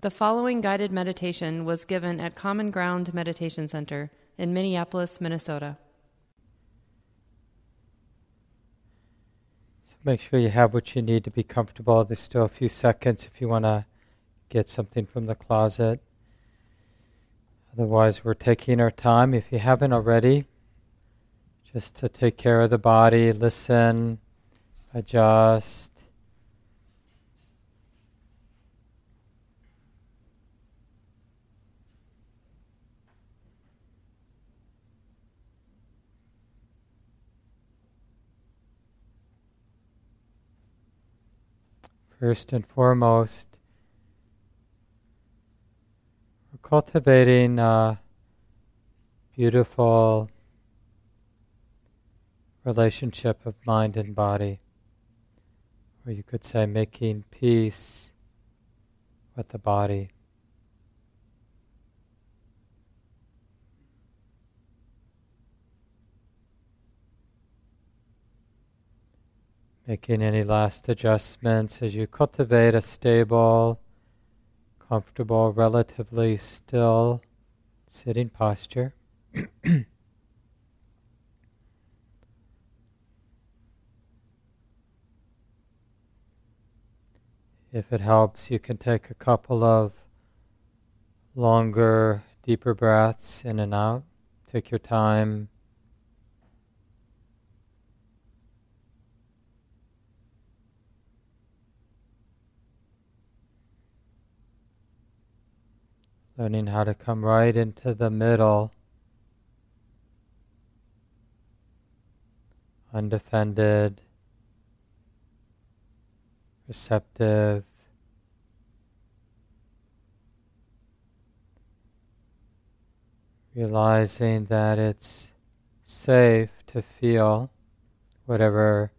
The following guided meditation was given at Common Ground Meditation Center in Minneapolis, Minnesota. So make sure you have what you need to be comfortable. There's still a few seconds if you want to get something from the closet. Otherwise, we're taking our time. If you haven't already, just to take care of the body, listen, adjust. First and foremost, we're cultivating a beautiful relationship of mind and body, or you could say making peace with the body. Making any last adjustments as you cultivate a stable, comfortable, relatively still sitting posture. if it helps, you can take a couple of longer, deeper breaths in and out. Take your time. Learning how to come right into the middle, undefended, receptive. Realizing that it's safe to feel whatever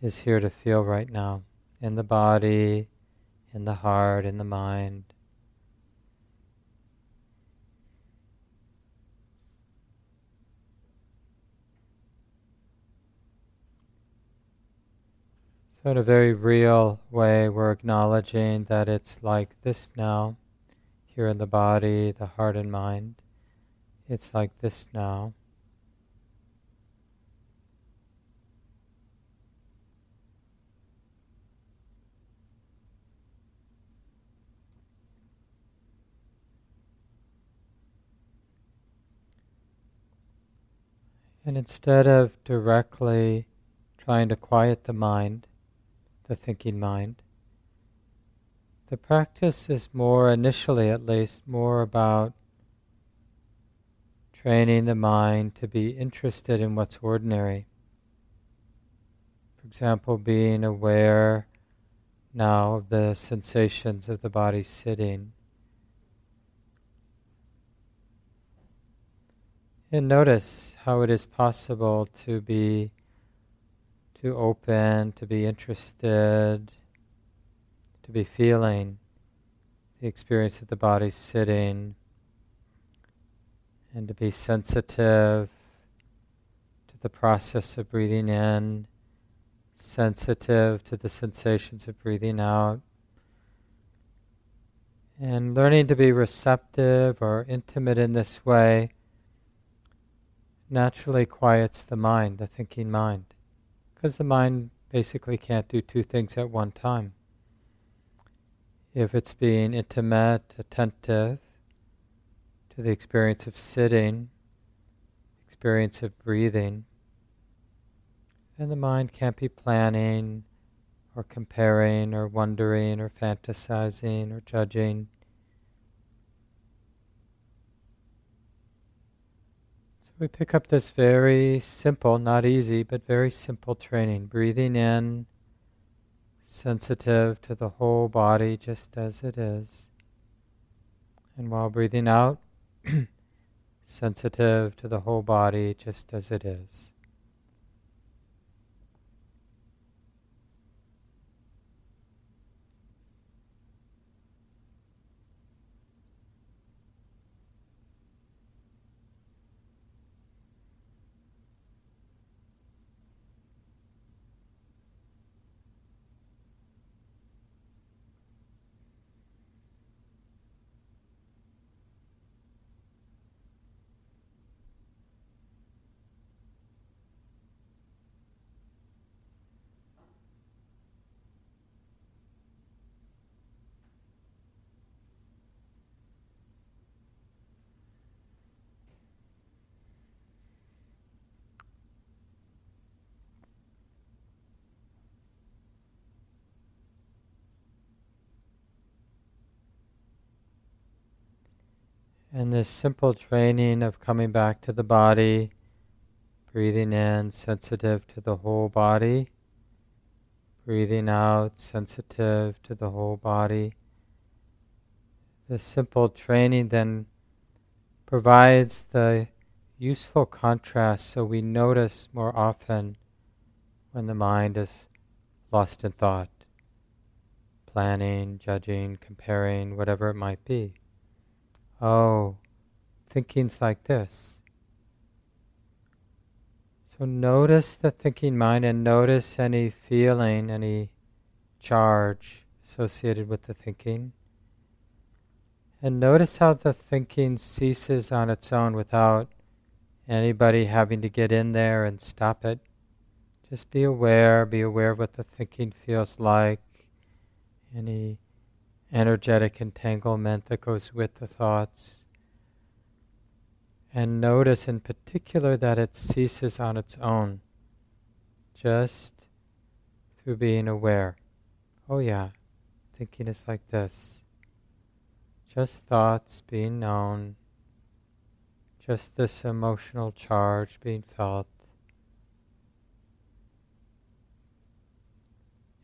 is here to feel right now in the body, in the heart, in the mind. So, in a very real way, we're acknowledging that it's like this now, here in the body, the heart, and mind. It's like this now. And instead of directly trying to quiet the mind, the thinking mind. The practice is more, initially at least, more about training the mind to be interested in what's ordinary. For example, being aware now of the sensations of the body sitting. And notice how it is possible to be to open, to be interested, to be feeling the experience of the body sitting, and to be sensitive to the process of breathing in, sensitive to the sensations of breathing out. And learning to be receptive or intimate in this way naturally quiets the mind, the thinking mind because the mind basically can't do two things at one time. If it's being intimate, attentive to the experience of sitting, experience of breathing, then the mind can't be planning or comparing or wondering or fantasizing or judging. We pick up this very simple, not easy, but very simple training. Breathing in, sensitive to the whole body just as it is. And while breathing out, sensitive to the whole body just as it is. And this simple training of coming back to the body, breathing in, sensitive to the whole body, breathing out, sensitive to the whole body. This simple training then provides the useful contrast so we notice more often when the mind is lost in thought, planning, judging, comparing, whatever it might be. Oh, thinking's like this. So notice the thinking mind and notice any feeling, any charge associated with the thinking. And notice how the thinking ceases on its own without anybody having to get in there and stop it. Just be aware, be aware of what the thinking feels like, any energetic entanglement that goes with the thoughts. And notice in particular that it ceases on its own, just through being aware. Oh, yeah, thinking is like this. Just thoughts being known, just this emotional charge being felt.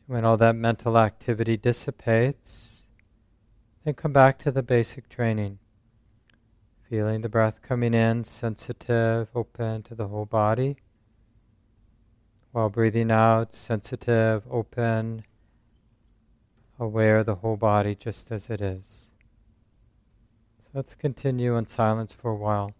When all that mental activity dissipates, then come back to the basic training. Feeling the breath coming in, sensitive, open to the whole body. While breathing out, sensitive, open, aware of the whole body just as it is. So let's continue in silence for a while.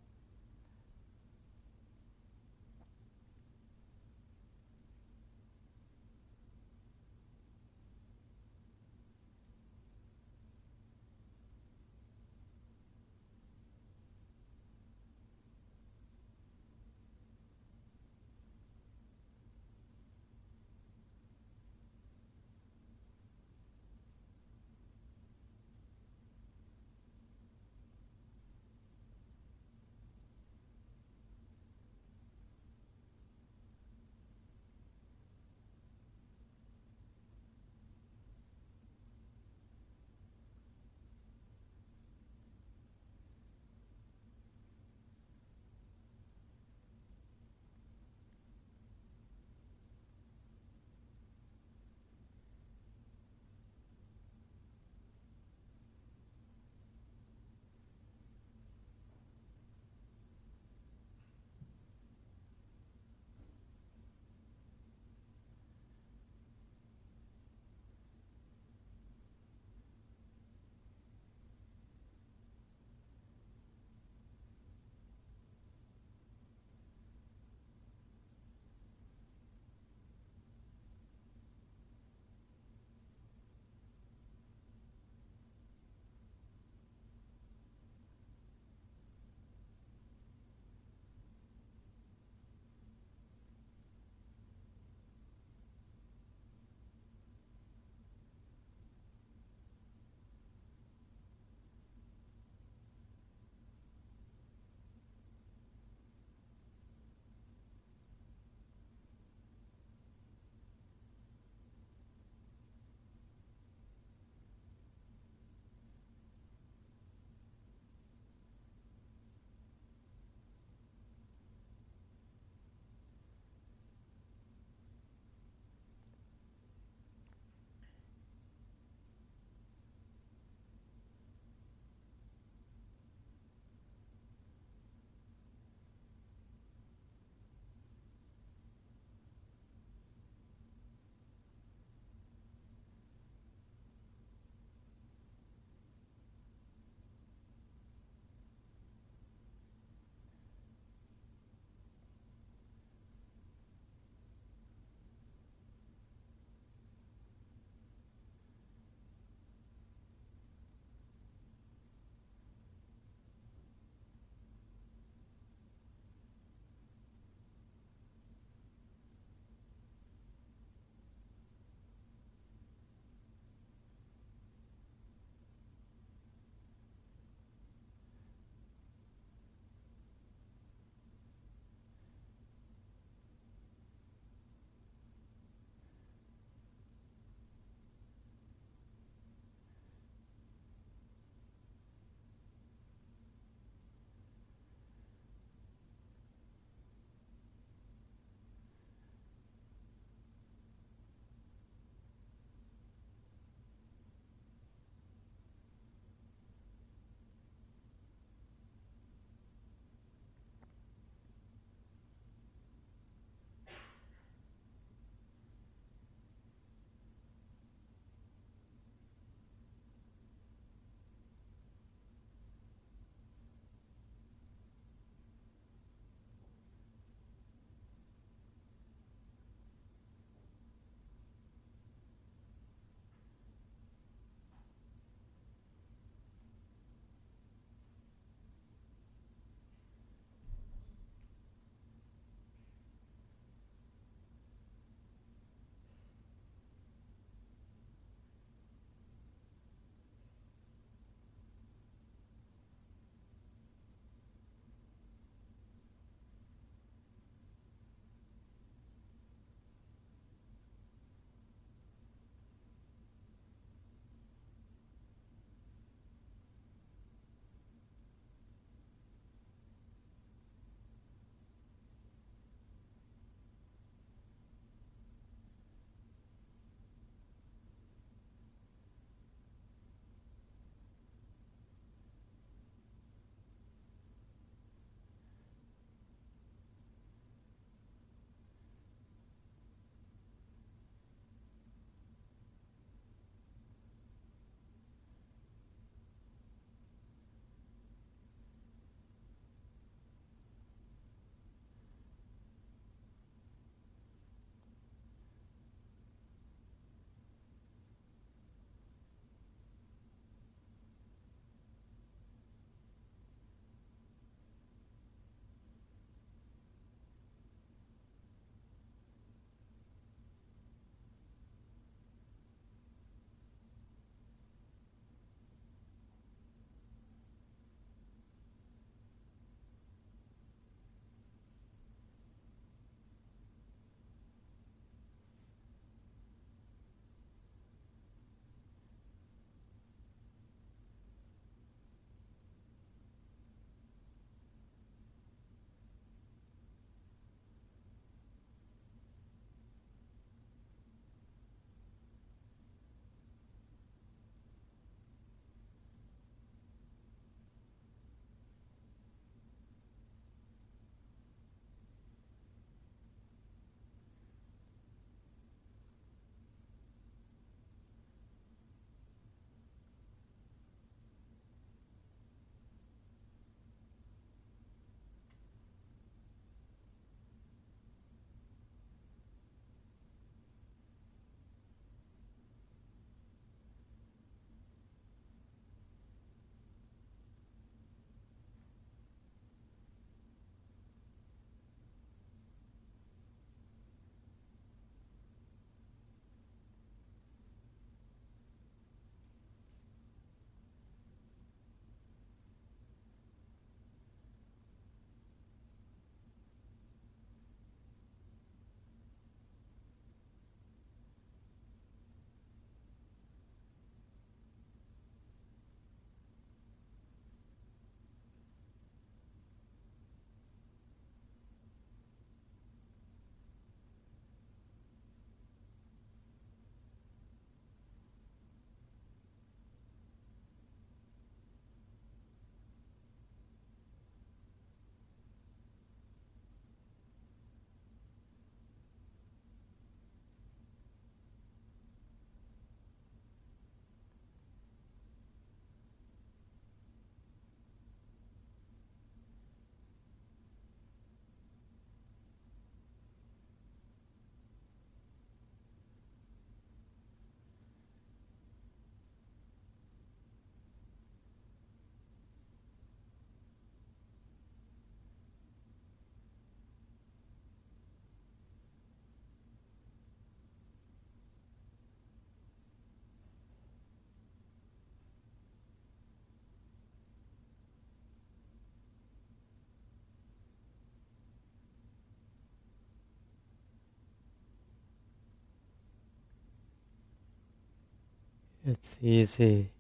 It's easy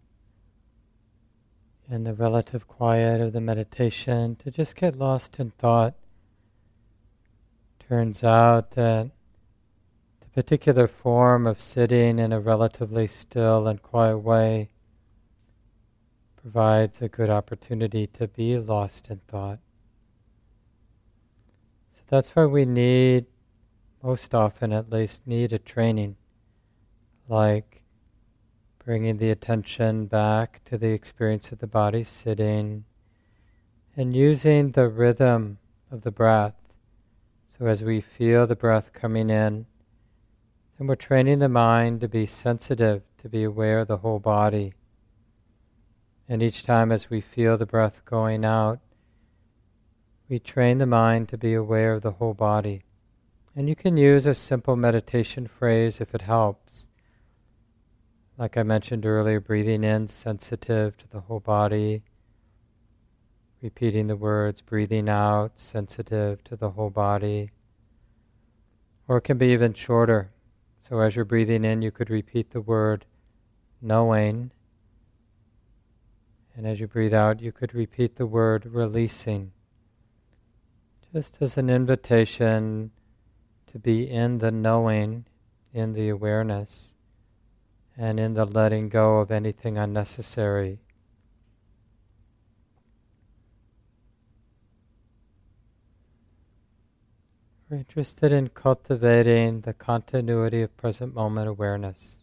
in the relative quiet of the meditation to just get lost in thought. Turns out that the particular form of sitting in a relatively still and quiet way provides a good opportunity to be lost in thought. So that's why we need, most often at least, need a training like bringing the attention back to the experience of the body sitting and using the rhythm of the breath. So as we feel the breath coming in, then we're training the mind to be sensitive, to be aware of the whole body. And each time as we feel the breath going out, we train the mind to be aware of the whole body. And you can use a simple meditation phrase if it helps. Like I mentioned earlier, breathing in, sensitive to the whole body. Repeating the words, breathing out, sensitive to the whole body. Or it can be even shorter. So as you're breathing in, you could repeat the word knowing and as you breathe out, you could repeat the word releasing, just as an invitation to be in the knowing, in the awareness, and in the letting go of anything unnecessary. We're interested in cultivating the continuity of present moment awareness.